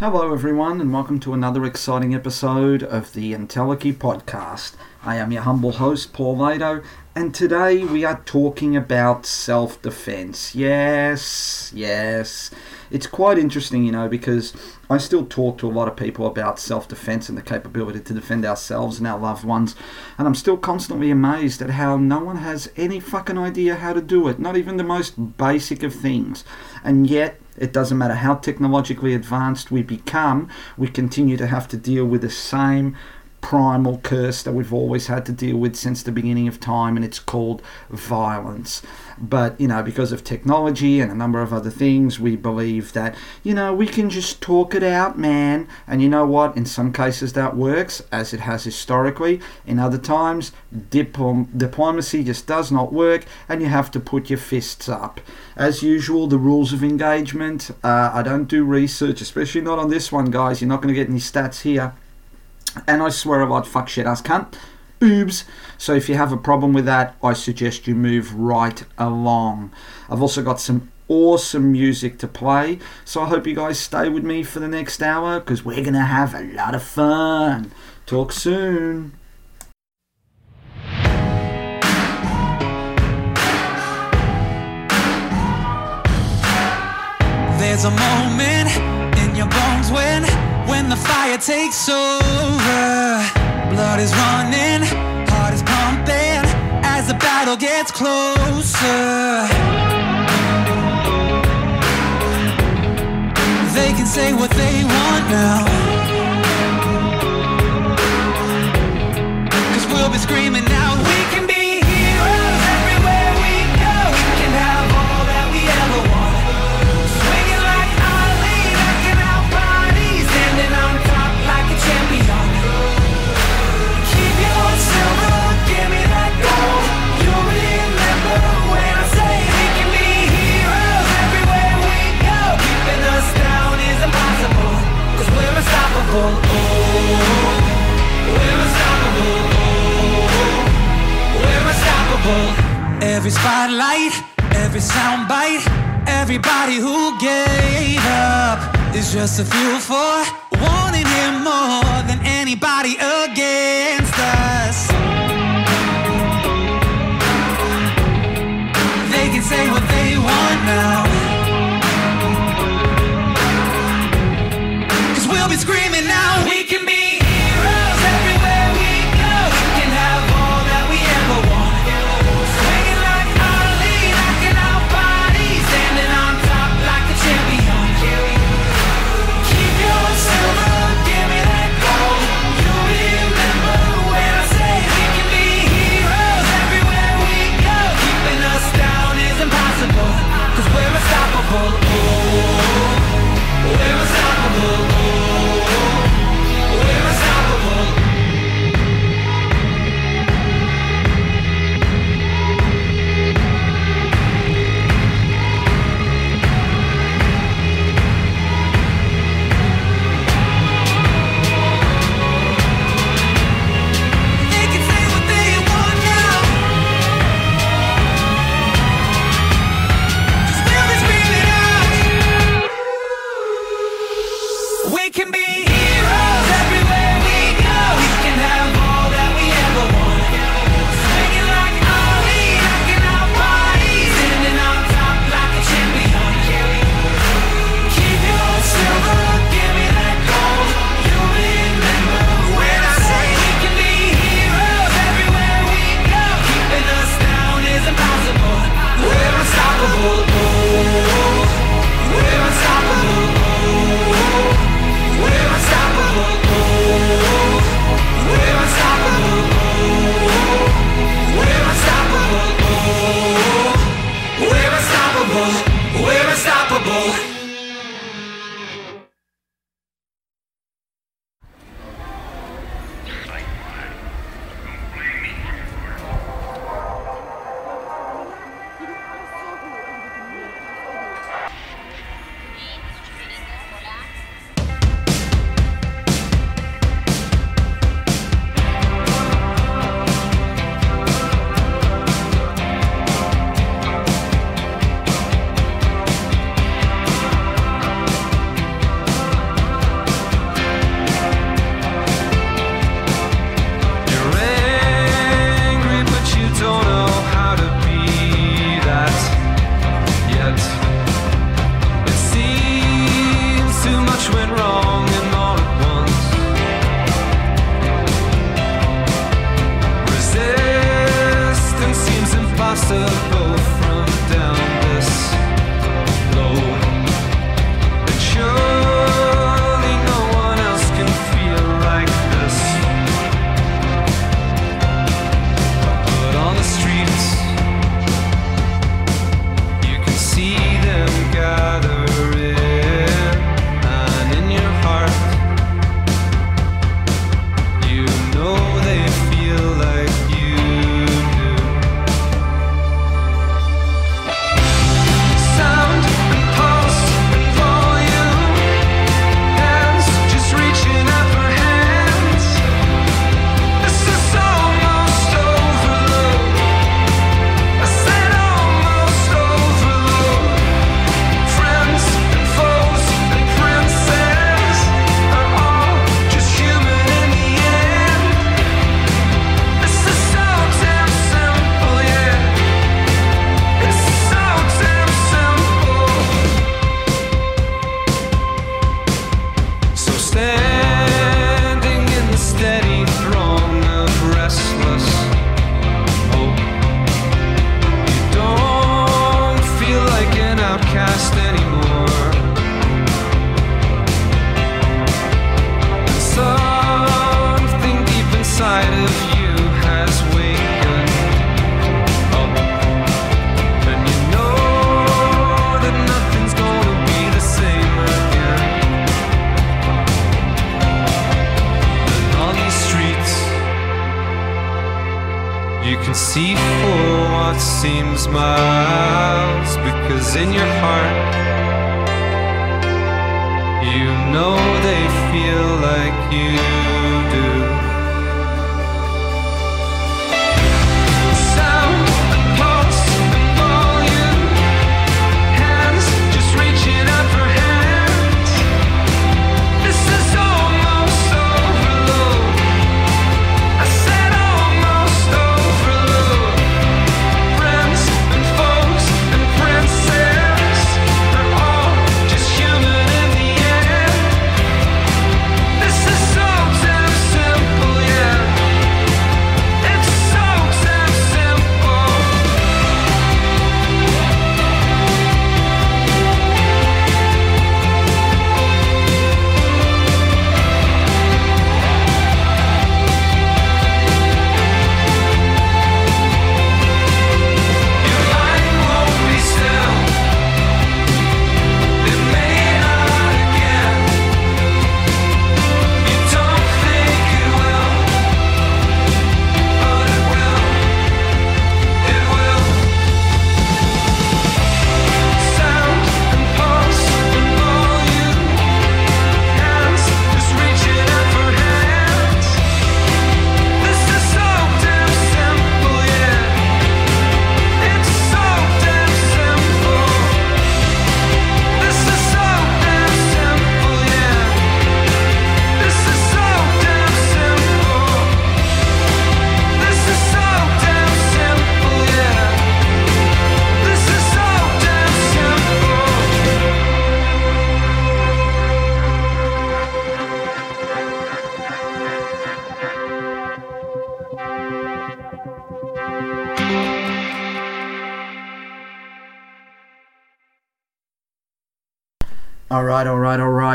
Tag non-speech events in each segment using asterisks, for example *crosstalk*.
Hello, everyone, and welcome to another exciting episode of the Entelechy podcast. I am your humble host, Paul Lado, and today we are talking about self defense. Yes, yes. It's quite interesting, you know, because I still talk to a lot of people about self defense and the capability to defend ourselves and our loved ones, and I'm still constantly amazed at how no one has any fucking idea how to do it, not even the most basic of things. And yet, it doesn't matter how technologically advanced we become, we continue to have to deal with the same primal curse that we've always had to deal with since the beginning of time, and it's called violence. But, you know, because of technology and a number of other things, we believe that, you know, we can just talk it out, man. And you know what? In some cases that works, as it has historically. In other times, diplom- diplomacy just does not work, and you have to put your fists up. As usual, the rules of engagement. Uh, I don't do research, especially not on this one, guys. You're not going to get any stats here and I swear a lot, fuck shit ass cunt, boobs. So if you have a problem with that, I suggest you move right along. I've also got some awesome music to play, so I hope you guys stay with me for the next hour because we're gonna have a lot of fun. Talk soon. There's a moment in your bones when when the fire takes over. Blood is running, heart is pumping as the battle gets closer. They can say what they want now. Just a fuel for wanting him more than anybody against us. They can say what they want now.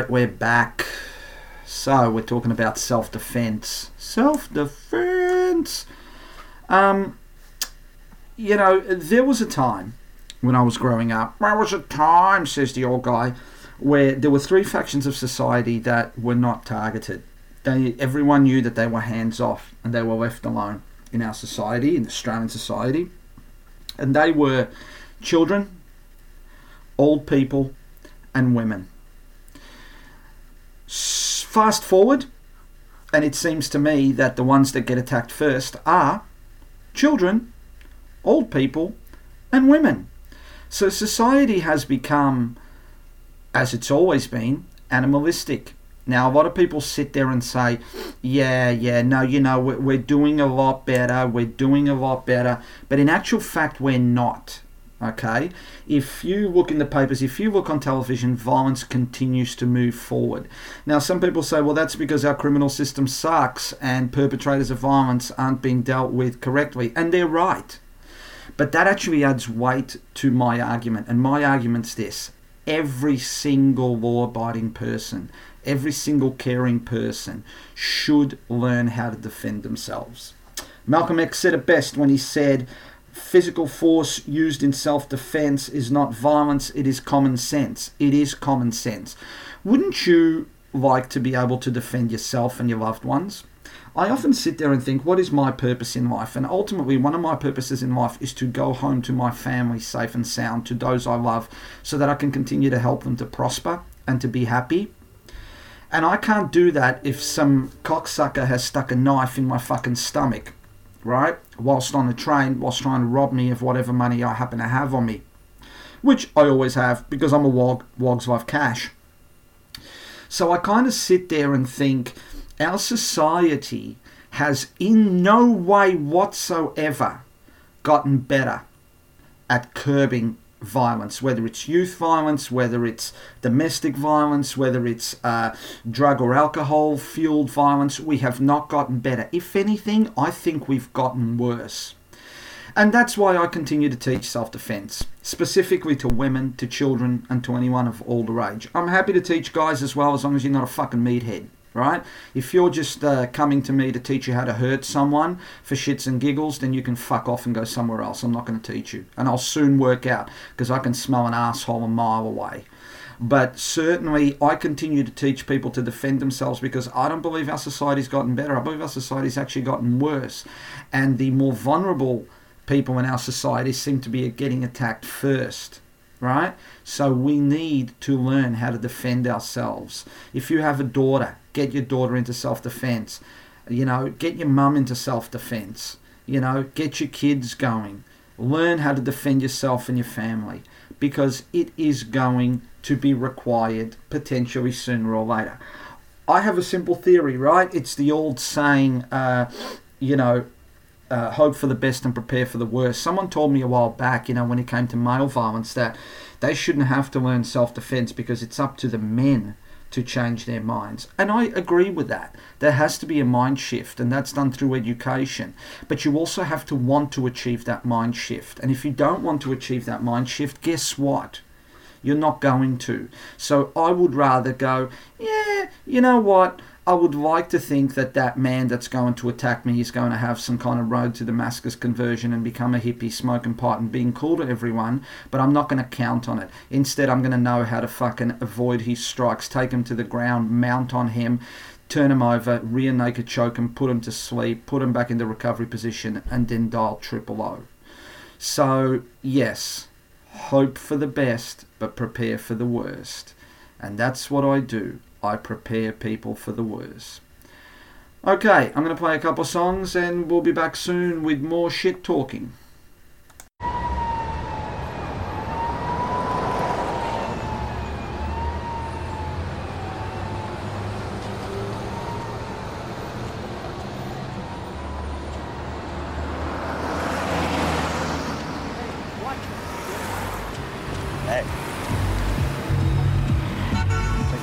We're back. So we're talking about self-defense. Self-defense. Um, you know, there was a time when I was growing up. There was a time, says the old guy, where there were three factions of society that were not targeted. They, everyone knew that they were hands off and they were left alone in our society, in Australian society, and they were children, old people, and women. Fast forward, and it seems to me that the ones that get attacked first are children, old people, and women. So society has become, as it's always been, animalistic. Now, a lot of people sit there and say, yeah, yeah, no, you know, we're doing a lot better, we're doing a lot better. But in actual fact, we're not. Okay? If you look in the papers, if you look on television, violence continues to move forward. Now, some people say, well, that's because our criminal system sucks and perpetrators of violence aren't being dealt with correctly. And they're right. But that actually adds weight to my argument. And my argument's this every single law abiding person, every single caring person should learn how to defend themselves. Malcolm X said it best when he said, Physical force used in self defense is not violence, it is common sense. It is common sense. Wouldn't you like to be able to defend yourself and your loved ones? I often sit there and think, what is my purpose in life? And ultimately, one of my purposes in life is to go home to my family safe and sound, to those I love, so that I can continue to help them to prosper and to be happy. And I can't do that if some cocksucker has stuck a knife in my fucking stomach, right? Whilst on the train, whilst trying to rob me of whatever money I happen to have on me. Which I always have because I'm a wog, wogs love cash. So I kind of sit there and think our society has in no way whatsoever gotten better at curbing violence, whether it's youth violence, whether it's domestic violence, whether it's uh, drug or alcohol fueled violence. We have not gotten better. If anything, I think we've gotten worse. And that's why I continue to teach self defense, specifically to women, to children, and to anyone of older age. I'm happy to teach guys as well, as long as you're not a fucking meathead, right? If you're just uh, coming to me to teach you how to hurt someone for shits and giggles, then you can fuck off and go somewhere else. I'm not going to teach you. And I'll soon work out because I can smell an asshole a mile away. But certainly, I continue to teach people to defend themselves because I don't believe our society's gotten better. I believe our society's actually gotten worse. And the more vulnerable people in our society seem to be getting attacked first right? So we need to learn how to defend ourselves. If you have a daughter, get your daughter into self defense. You know, get your mum into self defense. You know, get your kids going. Learn how to defend yourself and your family because it is going to be required potentially sooner or later. I have a simple theory, right? It's the old saying, uh, you know, uh, hope for the best and prepare for the worst. Someone told me a while back, you know, when it came to male violence, that they shouldn't have to learn self defense because it's up to the men to change their minds. And I agree with that. There has to be a mind shift, and that's done through education. But you also have to want to achieve that mind shift. And if you don't want to achieve that mind shift, guess what? You're not going to. So I would rather go, yeah, you know what? I would like to think that that man that's going to attack me is going to have some kind of road to Damascus conversion and become a hippie, smoking pot and being cool to everyone, but I'm not going to count on it. Instead, I'm going to know how to fucking avoid his strikes, take him to the ground, mount on him, turn him over, rear naked choke him, put him to sleep, put him back into recovery position, and then dial triple O. So, yes, hope for the best, but prepare for the worst. And that's what I do. I prepare people for the worst. Okay, I'm going to play a couple songs and we'll be back soon with more shit talking.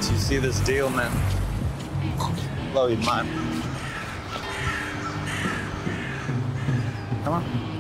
Till you see this deal, man. Blow your mind. Come on.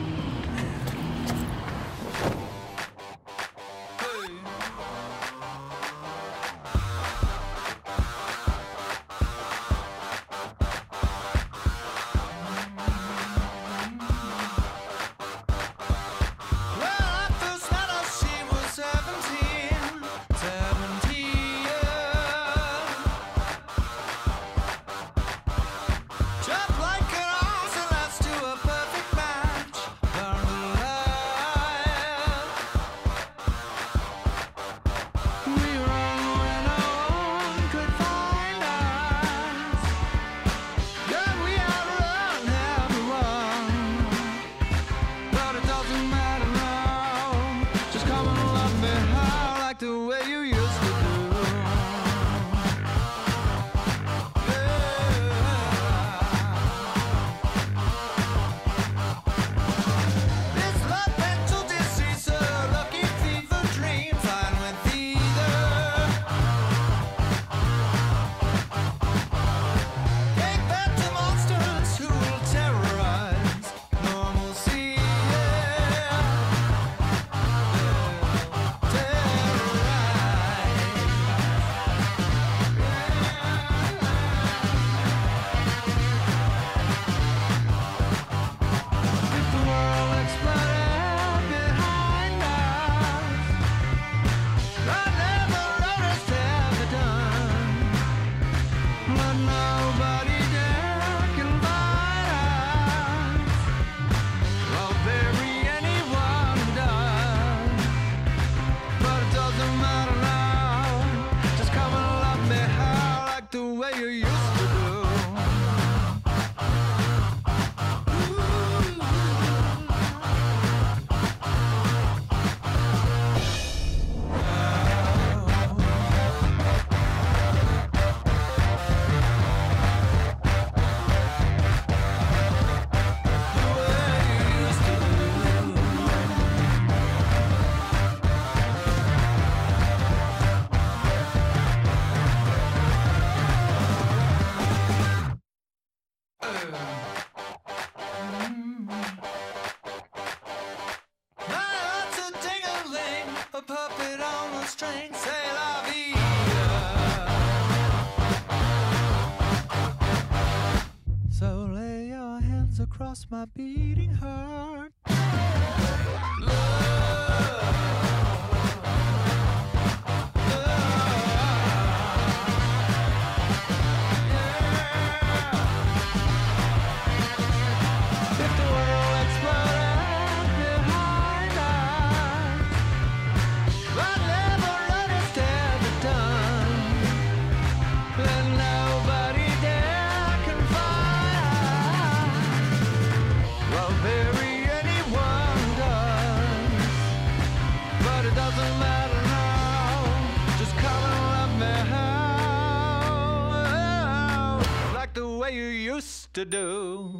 Do.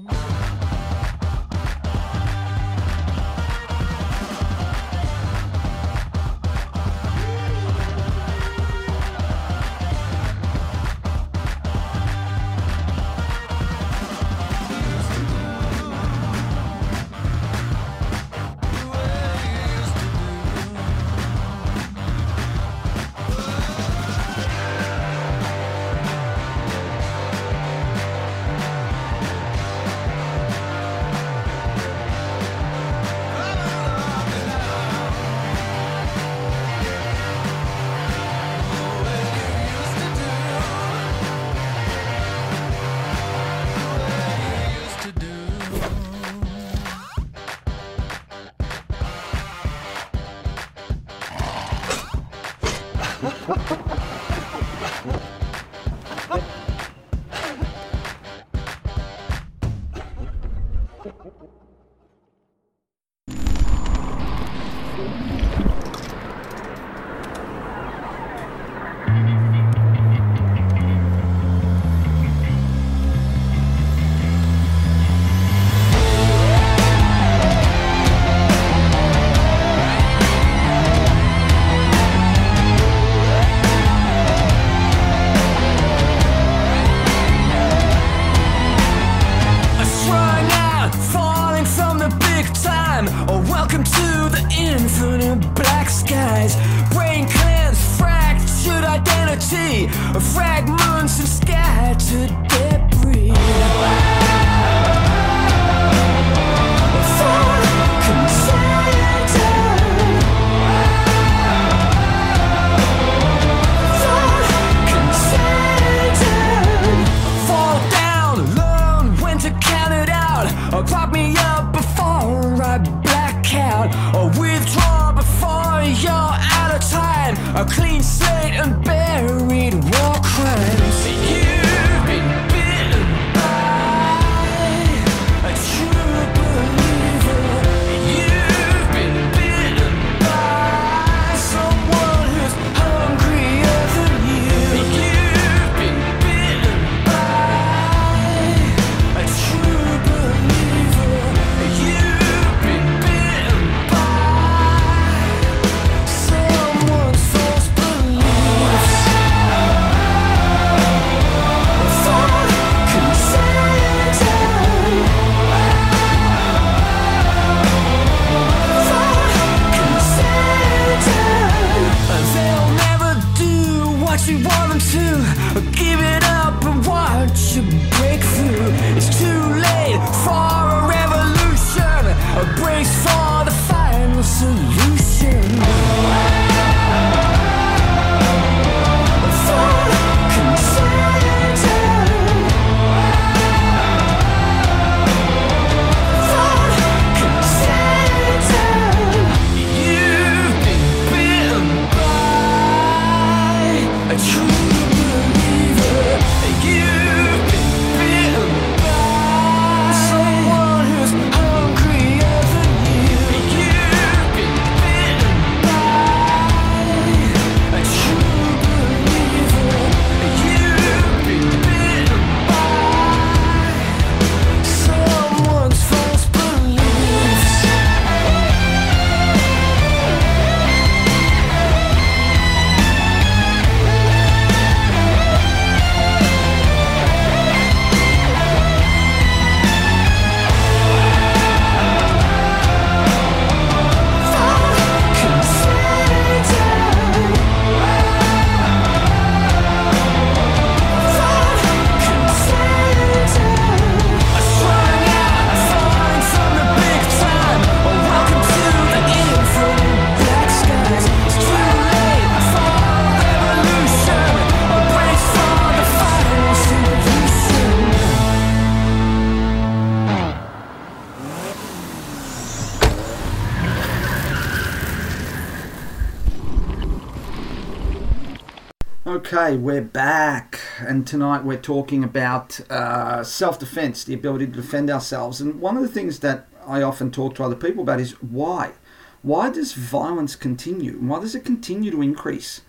Okay, we're back, and tonight we're talking about uh, self defense, the ability to defend ourselves. And one of the things that I often talk to other people about is why? Why does violence continue? Why does it continue to increase?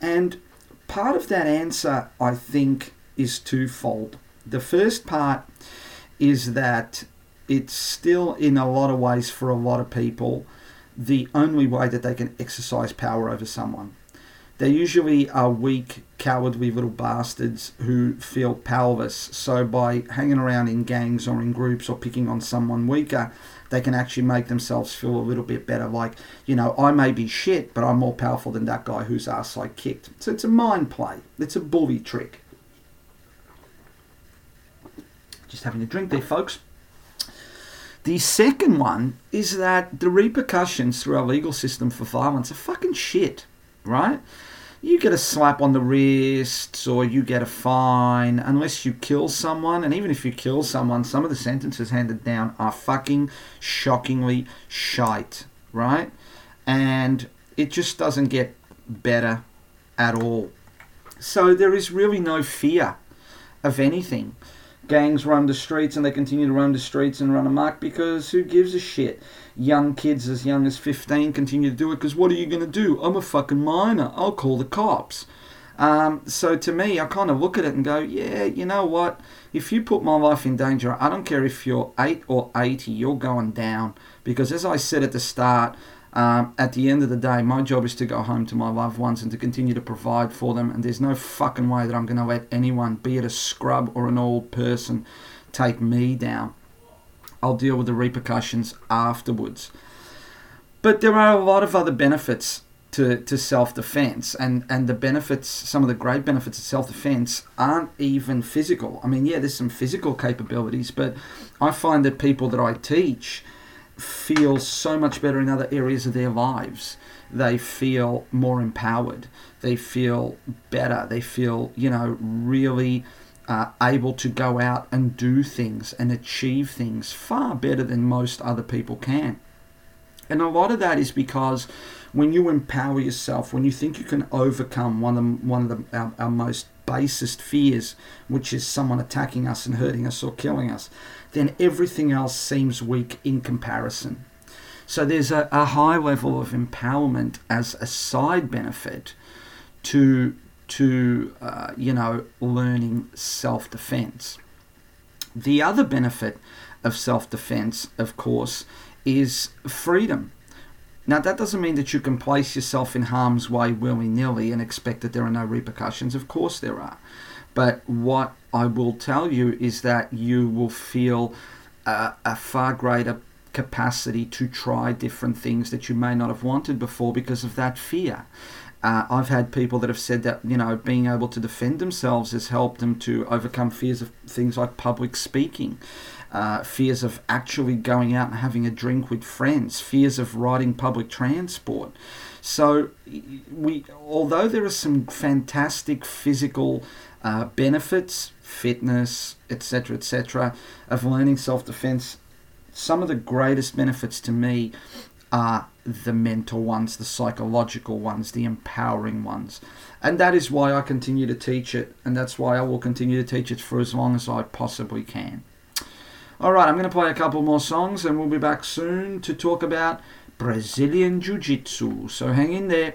And part of that answer, I think, is twofold. The first part is that it's still, in a lot of ways, for a lot of people, the only way that they can exercise power over someone. They usually are weak, cowardly little bastards who feel powerless. So, by hanging around in gangs or in groups or picking on someone weaker, they can actually make themselves feel a little bit better. Like, you know, I may be shit, but I'm more powerful than that guy whose ass I kicked. So, it's a mind play, it's a bully trick. Just having a drink there, folks. The second one is that the repercussions through our legal system for violence are fucking shit, right? You get a slap on the wrists or you get a fine unless you kill someone. And even if you kill someone, some of the sentences handed down are fucking shockingly shite, right? And it just doesn't get better at all. So there is really no fear of anything gangs run the streets and they continue to run the streets and run amok because who gives a shit? Young kids as young as 15 continue to do it because what are you going to do? I'm a fucking minor. I'll call the cops. Um, so to me, I kind of look at it and go, yeah, you know what? If you put my life in danger, I don't care if you're 8 or 80, you're going down. Because as I said at the start, um, at the end of the day, my job is to go home to my loved ones and to continue to provide for them. And there's no fucking way that I'm going to let anyone, be it a scrub or an old person, take me down. I'll deal with the repercussions afterwards. But there are a lot of other benefits to, to self defense, and, and the benefits, some of the great benefits of self defense, aren't even physical. I mean, yeah, there's some physical capabilities, but I find that people that I teach feel so much better in other areas of their lives. They feel more empowered. They feel better. They feel, you know, really uh, able to go out and do things and achieve things far better than most other people can. And a lot of that is because when you empower yourself, when you think you can overcome one of one of the, our, our most basest fears, which is someone attacking us and hurting us or killing us, then everything else seems weak in comparison. So there's a, a high level of empowerment as a side benefit to to uh, you know learning self-defense. The other benefit of self-defense, of course, is freedom. Now, that doesn't mean that you can place yourself in harm's way willy nilly and expect that there are no repercussions. Of course, there are. But what I will tell you is that you will feel a far greater capacity to try different things that you may not have wanted before because of that fear. Uh, I've had people that have said that you know being able to defend themselves has helped them to overcome fears of things like public speaking, uh, fears of actually going out and having a drink with friends, fears of riding public transport. So we, although there are some fantastic physical uh, benefits, fitness, etc., etc., of learning self-defense, some of the greatest benefits to me are the mental ones, the psychological ones, the empowering ones. And that is why I continue to teach it, and that's why I will continue to teach it for as long as I possibly can. All right, I'm going to play a couple more songs, and we'll be back soon to talk about Brazilian Jiu Jitsu. So hang in there.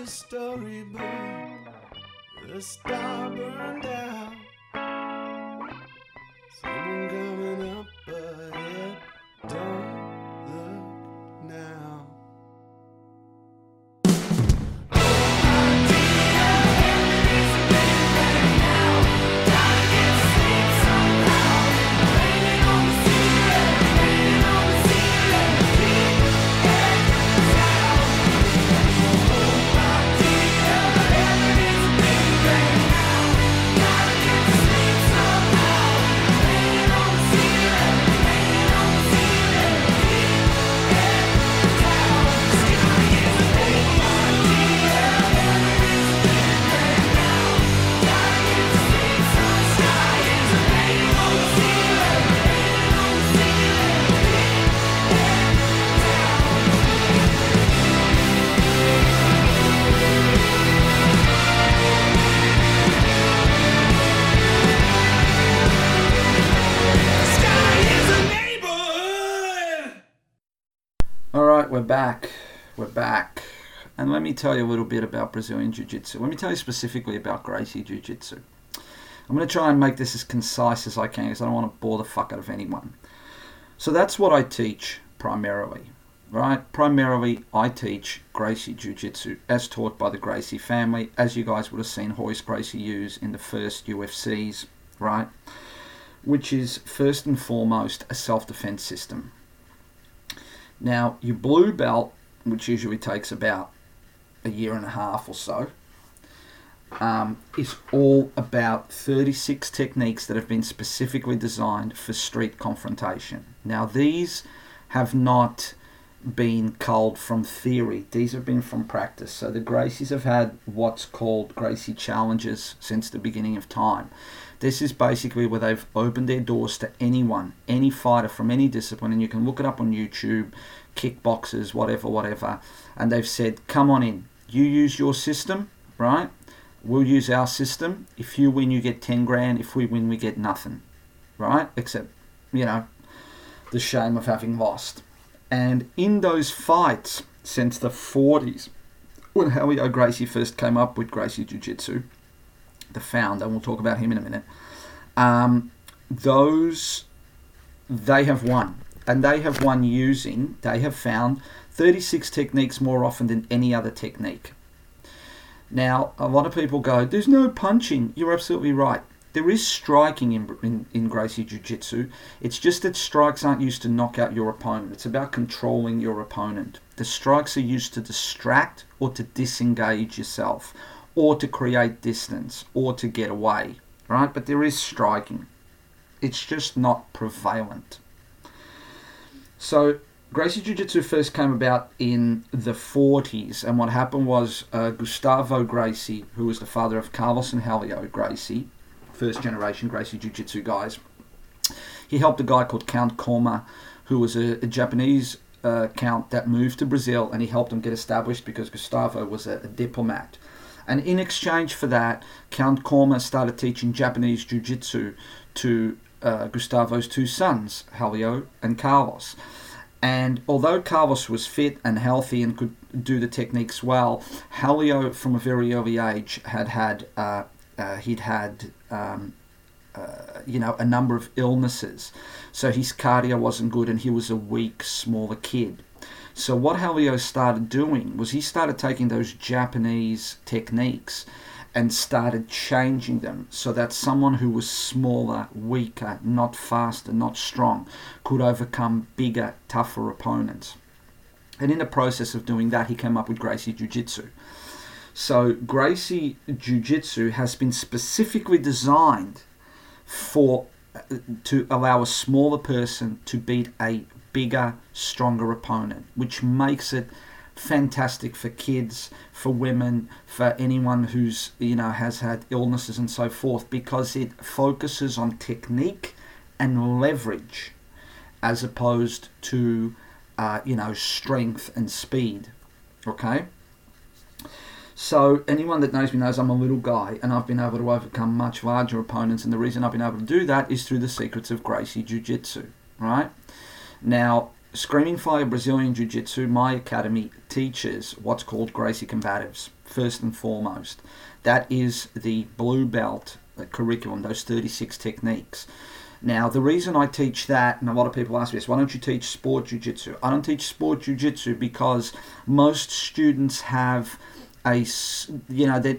the storybook. The star burned out. Tell you a little bit about Brazilian Jiu Jitsu. Let me tell you specifically about Gracie Jiu Jitsu. I'm going to try and make this as concise as I can because I don't want to bore the fuck out of anyone. So that's what I teach primarily, right? Primarily, I teach Gracie Jiu Jitsu as taught by the Gracie family, as you guys would have seen Royce Gracie use in the first UFCs, right? Which is first and foremost a self defense system. Now, your blue belt, which usually takes about a year and a half or so, um, is all about 36 techniques that have been specifically designed for street confrontation. Now, these have not been culled from theory, these have been from practice. So, the Gracies have had what's called Gracie challenges since the beginning of time. This is basically where they've opened their doors to anyone, any fighter from any discipline, and you can look it up on YouTube, kickboxers, whatever, whatever, and they've said, Come on in, you use your system, right? We'll use our system. If you win, you get 10 grand. If we win, we get nothing, right? Except, you know, the shame of having lost. And in those fights since the 40s, when Helio Gracie first came up with Gracie Jiu Jitsu, the founder, and we'll talk about him in a minute, um, those, they have won. And they have won using, they have found 36 techniques more often than any other technique. Now, a lot of people go, there's no punching. You're absolutely right. There is striking in, in, in Gracie Jiu Jitsu. It's just that strikes aren't used to knock out your opponent. It's about controlling your opponent. The strikes are used to distract or to disengage yourself or to create distance or to get away, right? But there is striking. It's just not prevalent. So Gracie Jiu Jitsu first came about in the 40s, and what happened was uh, Gustavo Gracie, who was the father of Carlos and Helio Gracie, first generation Gracie Jiu Jitsu guys, he helped a guy called Count Koma, who was a, a Japanese uh, count that moved to Brazil, and he helped him get established because Gustavo was a, a diplomat. And in exchange for that, Count Koma started teaching Japanese Jiu Jitsu to uh, Gustavo's two sons, Helio and Carlos. And although Carlos was fit and healthy and could do the techniques well, Helio, from a very early age, had had uh, uh, he'd had um, uh, you know a number of illnesses, so his cardio wasn't good, and he was a weak, smaller kid. So what Helio started doing was he started taking those Japanese techniques and started changing them so that someone who was smaller, weaker, not faster, not strong, could overcome bigger, tougher opponents. And in the process of doing that, he came up with Gracie Jiu Jitsu. So, Gracie Jiu Jitsu has been specifically designed for uh, to allow a smaller person to beat a bigger, stronger opponent, which makes it fantastic for kids, for women, for anyone who's you know has had illnesses and so forth, because it focuses on technique and leverage, as opposed to uh, you know strength and speed. Okay. So anyone that knows me knows I'm a little guy, and I've been able to overcome much larger opponents, and the reason I've been able to do that is through the secrets of Gracie Jiu Jitsu. Right. Now, Screaming Fire Brazilian Jiu Jitsu, my academy teaches what's called Gracie Combatives, first and foremost. That is the blue belt uh, curriculum, those 36 techniques. Now, the reason I teach that, and a lot of people ask me this, why don't you teach sport jiu jitsu? I don't teach sport jiu jitsu because most students have a you know that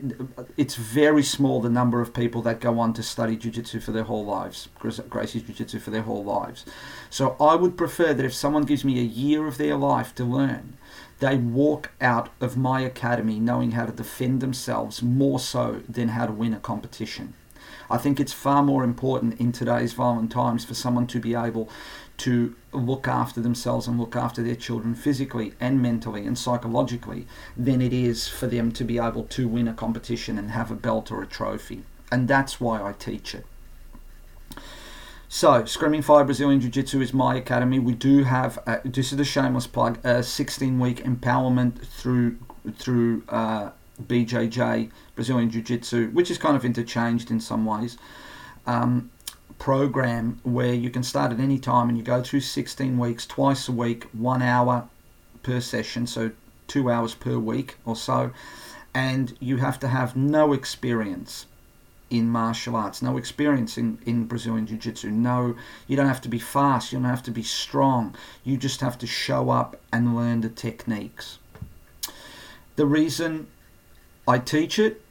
it's very small the number of people that go on to study jiu-jitsu for their whole lives gracie's jiu-jitsu for their whole lives. So i would prefer that if someone gives me a year of their life to learn they walk out of my academy knowing how to defend themselves more so than how to win a competition. I think it's far more important in today's violent times for someone to be able to look after themselves and look after their children physically and mentally and psychologically than it is for them to be able to win a competition and have a belt or a trophy. And that's why I teach it. So, Screaming Fire Brazilian Jiu Jitsu is my academy. We do have, uh, this is a shameless plug, a 16 week empowerment through through uh, BJJ, Brazilian Jiu Jitsu, which is kind of interchanged in some ways, um, program where you can start at any time and you go through 16 weeks, twice a week, one hour per session, so two hours per week or so, and you have to have no experience in martial arts, no experience in, in Brazilian Jiu Jitsu. No, you don't have to be fast, you don't have to be strong. You just have to show up and learn the techniques. The reason I teach it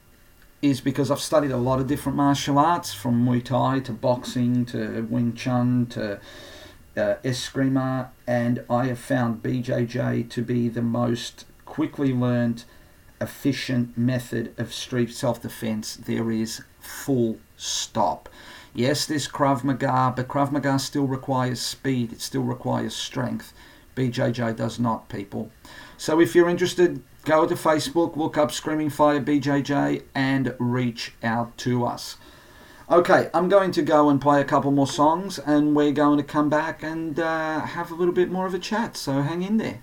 is because I've studied a lot of different martial arts from Muay Thai to boxing to Wing Chun to uh, Eskrima, and I have found BJJ to be the most quickly learned, efficient method of street self defense there is, full stop. Yes, there's Krav Maga, but Krav Maga still requires speed, it still requires strength. BJJ does not, people. So if you're interested, go to Facebook, look up Screaming Fire BJJ, and reach out to us. Okay, I'm going to go and play a couple more songs, and we're going to come back and uh, have a little bit more of a chat. So hang in there.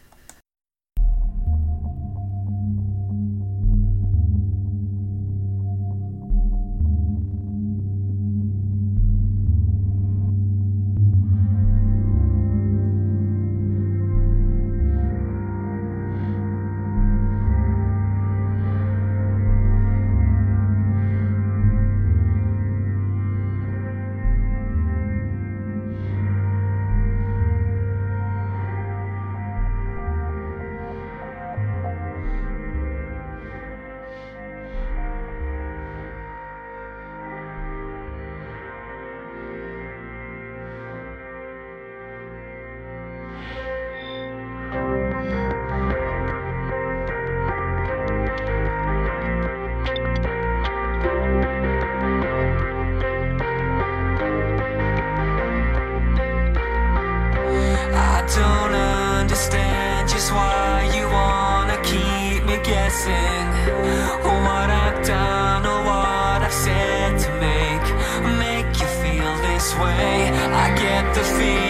I get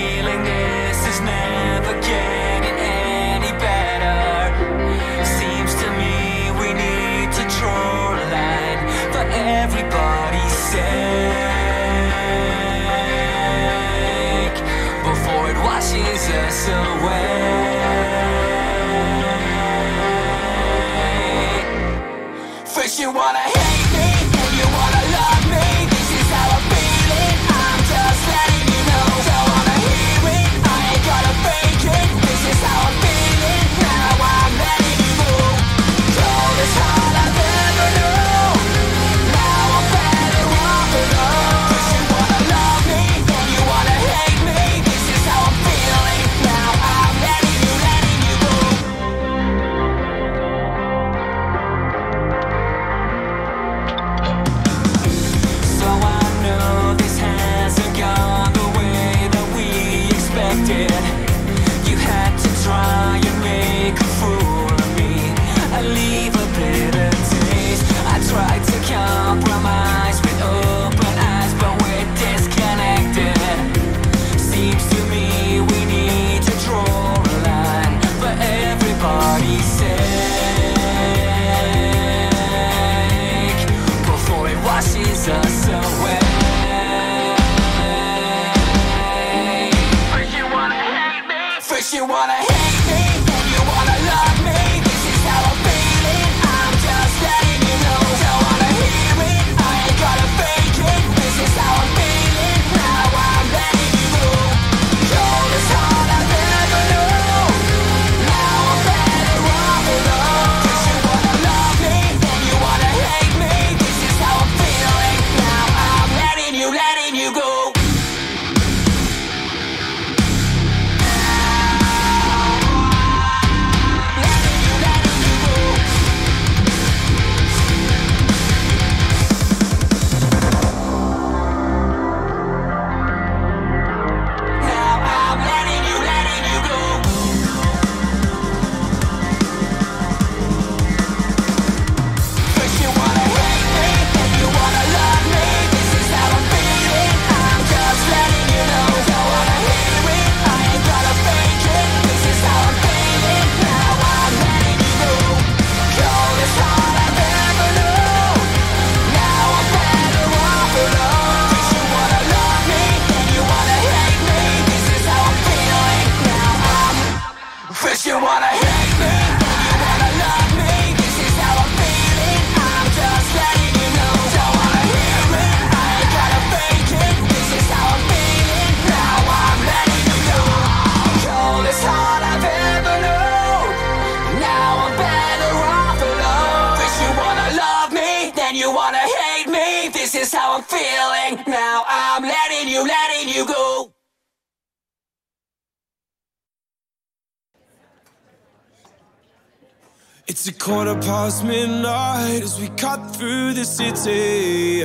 city.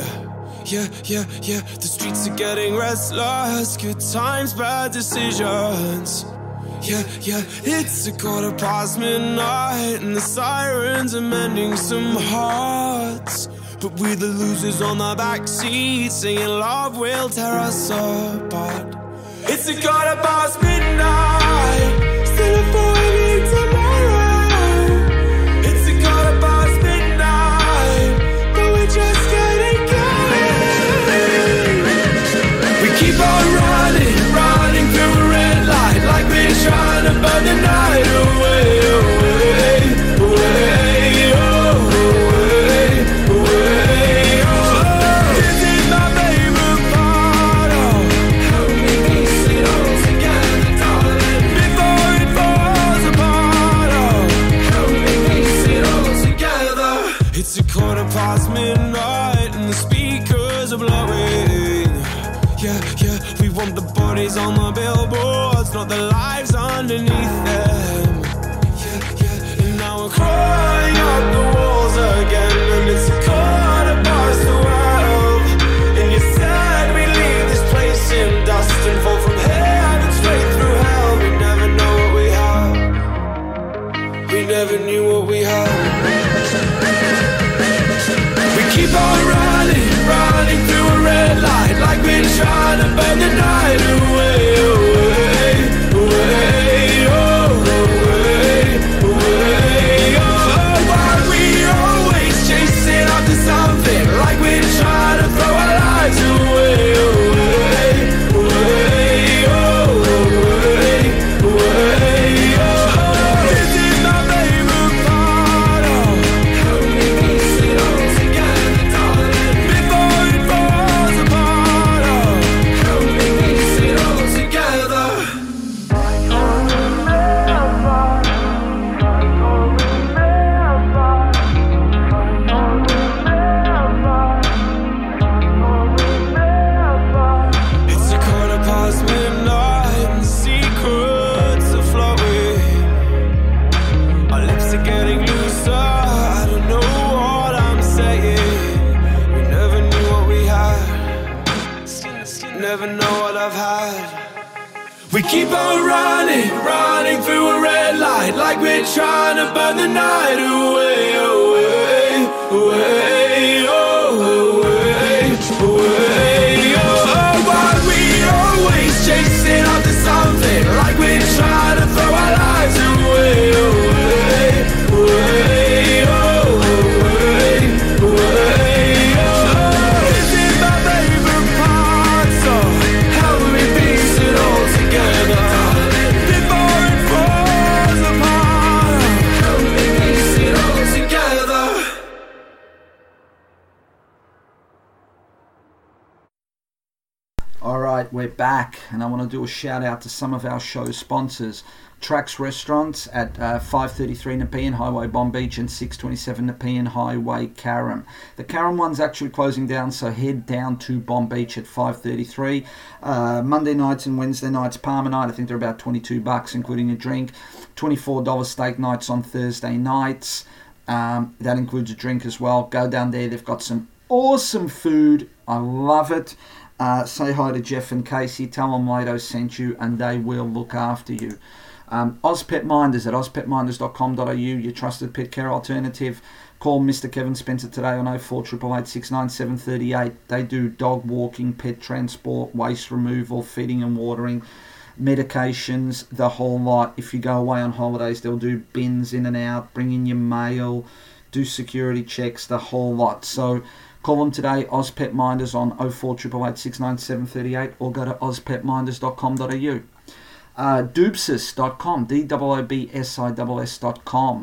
Yeah, yeah, yeah. The streets are getting restless. Good times, bad decisions. Yeah, yeah. It's a quarter past midnight and the sirens are mending some hearts. But we're the losers on the back seat, saying love will tear us apart. It's a quarter past midnight, the night away, away, away, away, away. This is my favorite part, we piece it all together. Before it falls apart, we piece it all together. It's a quarter past midnight and the speakers are blowing. Yeah, yeah, we want the bodies on the billboards, not the lives underneath them. And I want to do a shout out to some of our show sponsors. Trax Restaurants at uh, 533 Nepean Highway, Bonbeach, and 627 Nepean Highway, Carrum. The Carrum one's actually closing down, so head down to Bonbeach at 533. Uh, Monday nights and Wednesday nights, Parma night, I think they're about 22 bucks, including a drink. $24 steak nights on Thursday nights. Um, that includes a drink as well. Go down there, they've got some awesome food. I love it. Uh, say hi to Jeff and Casey. Tell them Lato sent you, and they will look after you. Um, Ozpet Minders at ozpetminders.com.au, your trusted pet care alternative. Call Mr. Kevin Spencer today on 0488 They do dog walking, pet transport, waste removal, feeding and watering, medications, the whole lot. If you go away on holidays, they'll do bins in and out, bring in your mail, do security checks, the whole lot. So call them today, Ozpet Minders on 0488 or go to ozpetminders.com.au. Uh, Doobsis.com, D-O-O-B-S-I-S-S.com,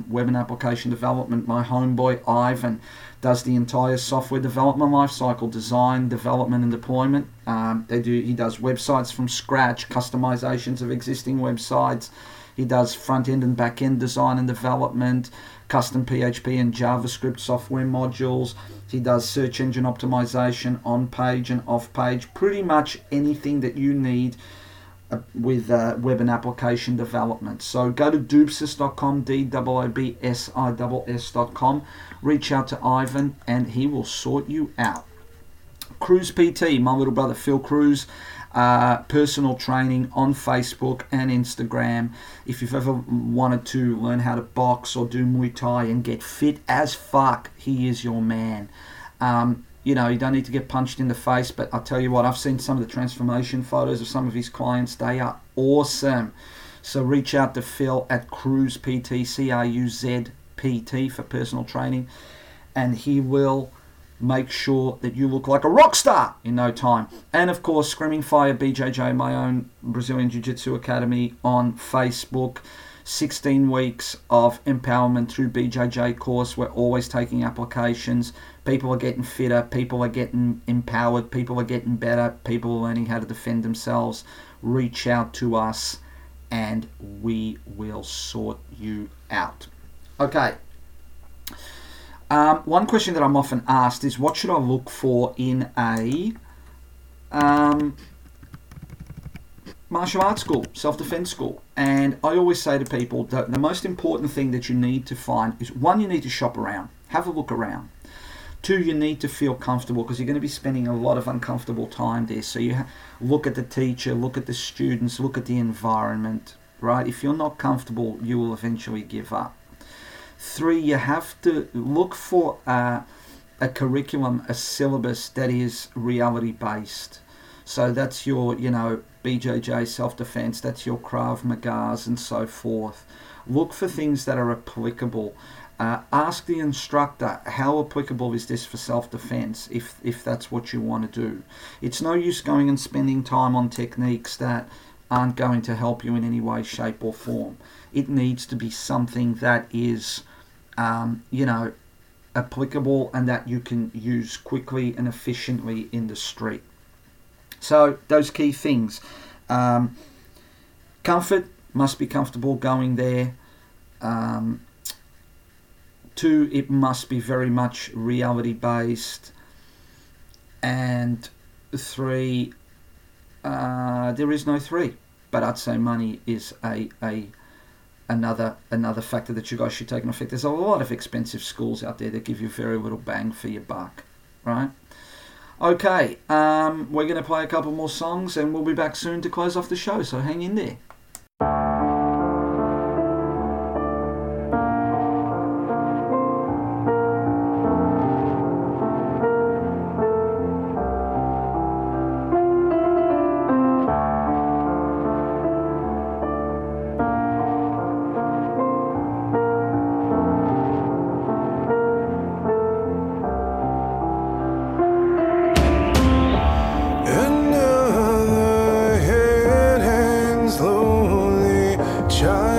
web and application development. My homeboy Ivan does the entire software development lifecycle, design, development, and deployment. Um, they do. He does websites from scratch, customizations of existing websites. He does front end and back end design and development, custom PHP and JavaScript software modules. He does search engine optimization on page and off page, pretty much anything that you need uh, with uh, web and application development. So go to doobsis.com, D O O B S I S S.com, reach out to Ivan, and he will sort you out. Cruz PT, my little brother Phil Cruz, uh, personal training on Facebook and Instagram. If you've ever wanted to learn how to box or do Muay Thai and get fit as fuck, he is your man. Um, you know, you don't need to get punched in the face, but I'll tell you what, I've seen some of the transformation photos of some of his clients. They are awesome. So reach out to Phil at Cruz PT, C R U Z P T for personal training, and he will make sure that you look like a rock star in no time. And of course, Screaming Fire BJJ, my own Brazilian Jiu Jitsu Academy on Facebook. 16 weeks of empowerment through BJJ course. We're always taking applications. People are getting fitter, people are getting empowered, people are getting better, people are learning how to defend themselves. Reach out to us and we will sort you out. Okay. Um, one question that I'm often asked is what should I look for in a um, martial arts school, self defense school? And I always say to people that the most important thing that you need to find is one, you need to shop around, have a look around. Two, you need to feel comfortable because you're going to be spending a lot of uncomfortable time there. So you look at the teacher, look at the students, look at the environment, right? If you're not comfortable, you will eventually give up. Three, you have to look for a, a curriculum, a syllabus that is reality based. So that's your, you know, BJJ self defense, that's your Krav Magas and so forth. Look for things that are applicable. Uh, ask the instructor how applicable is this for self-defense if if that's what you want to do. It's no use going and spending time on techniques that aren't going to help you in any way, shape, or form. It needs to be something that is, um, you know, applicable and that you can use quickly and efficiently in the street. So those key things. Um, comfort must be comfortable going there. Um, two, it must be very much reality based. And three, uh, there is no three. But I'd say money is a, a another another factor that you guys should take into effect. There's a lot of expensive schools out there that give you very little bang for your buck, right? Okay, um, we're going to play a couple more songs and we'll be back soon to close off the show, so hang in there.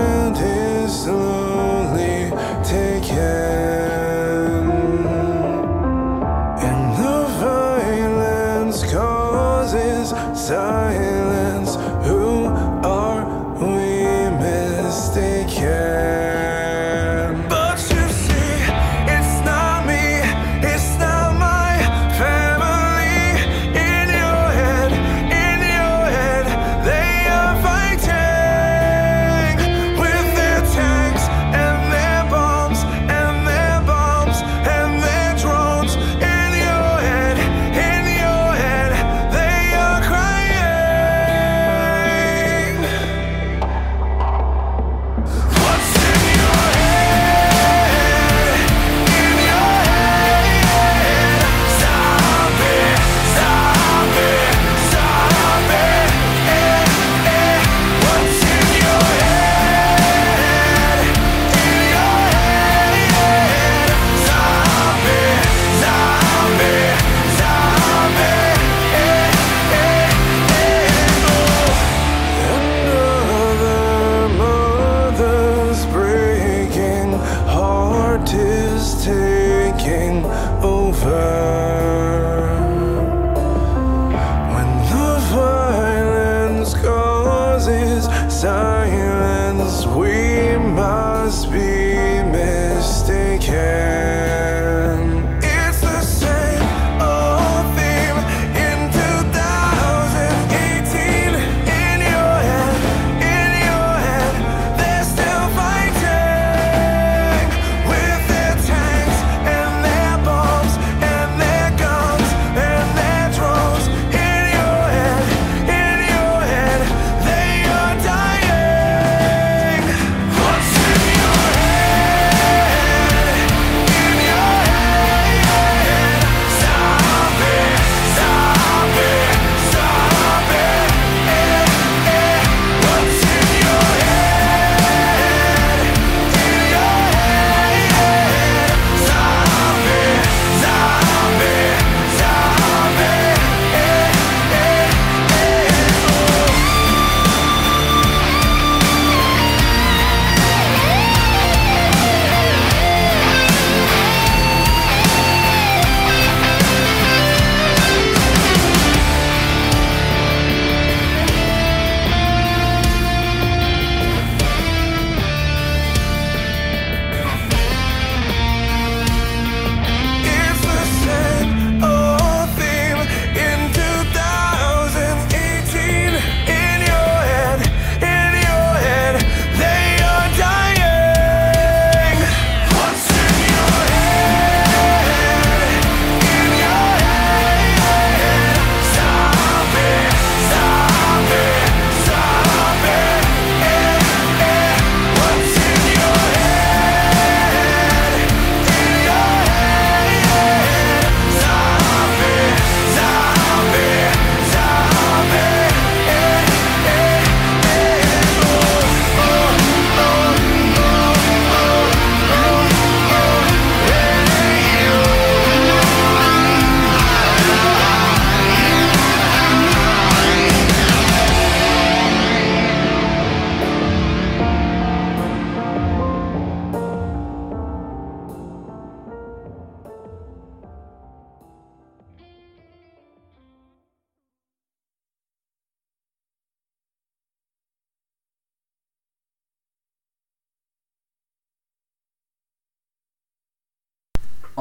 Child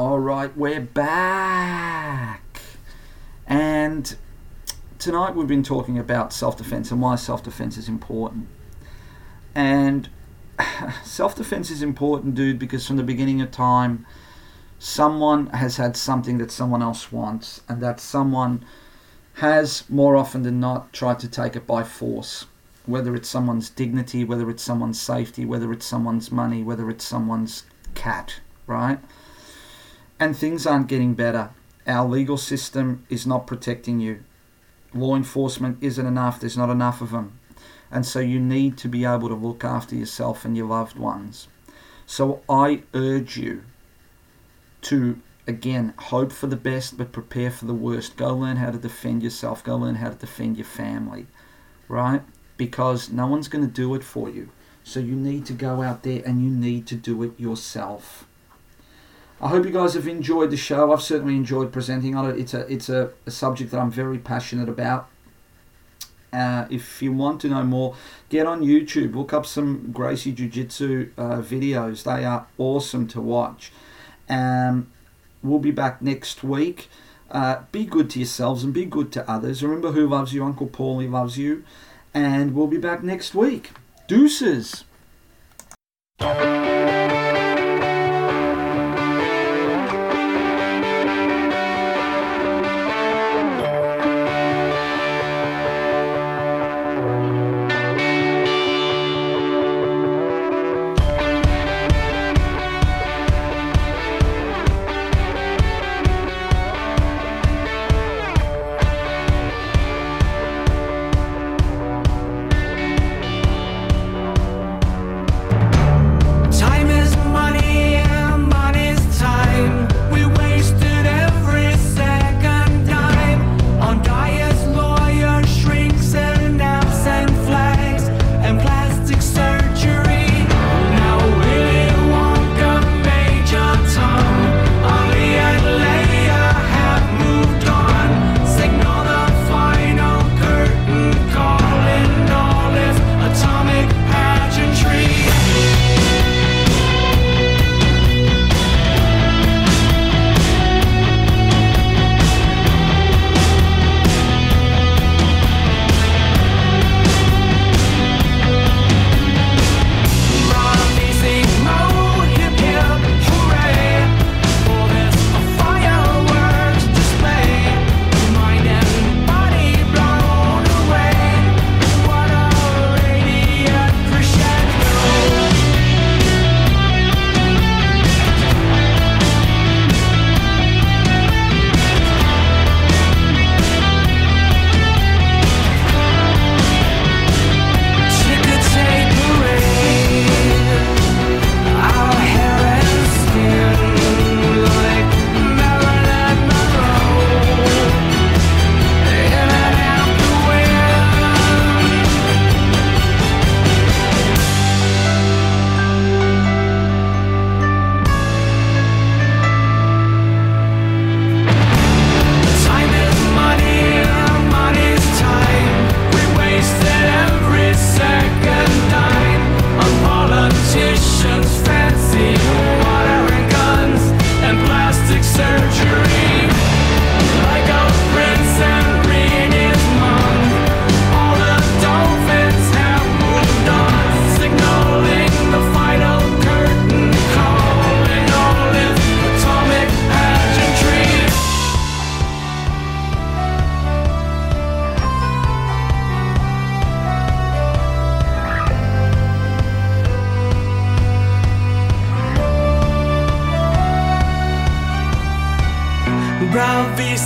All right, we're back. And tonight we've been talking about self defense and why self defense is important. And *sighs* self defense is important, dude, because from the beginning of time, someone has had something that someone else wants, and that someone has more often than not tried to take it by force. Whether it's someone's dignity, whether it's someone's safety, whether it's someone's money, whether it's someone's cat, right? And things aren't getting better. Our legal system is not protecting you. Law enforcement isn't enough, there's not enough of them. And so you need to be able to look after yourself and your loved ones. So I urge you to, again, hope for the best but prepare for the worst. Go learn how to defend yourself, go learn how to defend your family, right? Because no one's going to do it for you. So you need to go out there and you need to do it yourself. I hope you guys have enjoyed the show. I've certainly enjoyed presenting on it. It's a it's a, a subject that I'm very passionate about. Uh, if you want to know more, get on YouTube. Look up some Gracie Jiu Jitsu uh, videos. They are awesome to watch. Um, we'll be back next week. Uh, be good to yourselves and be good to others. Remember who loves you. Uncle Paulie loves you. And we'll be back next week. Deuces.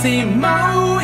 Bravissimo, hip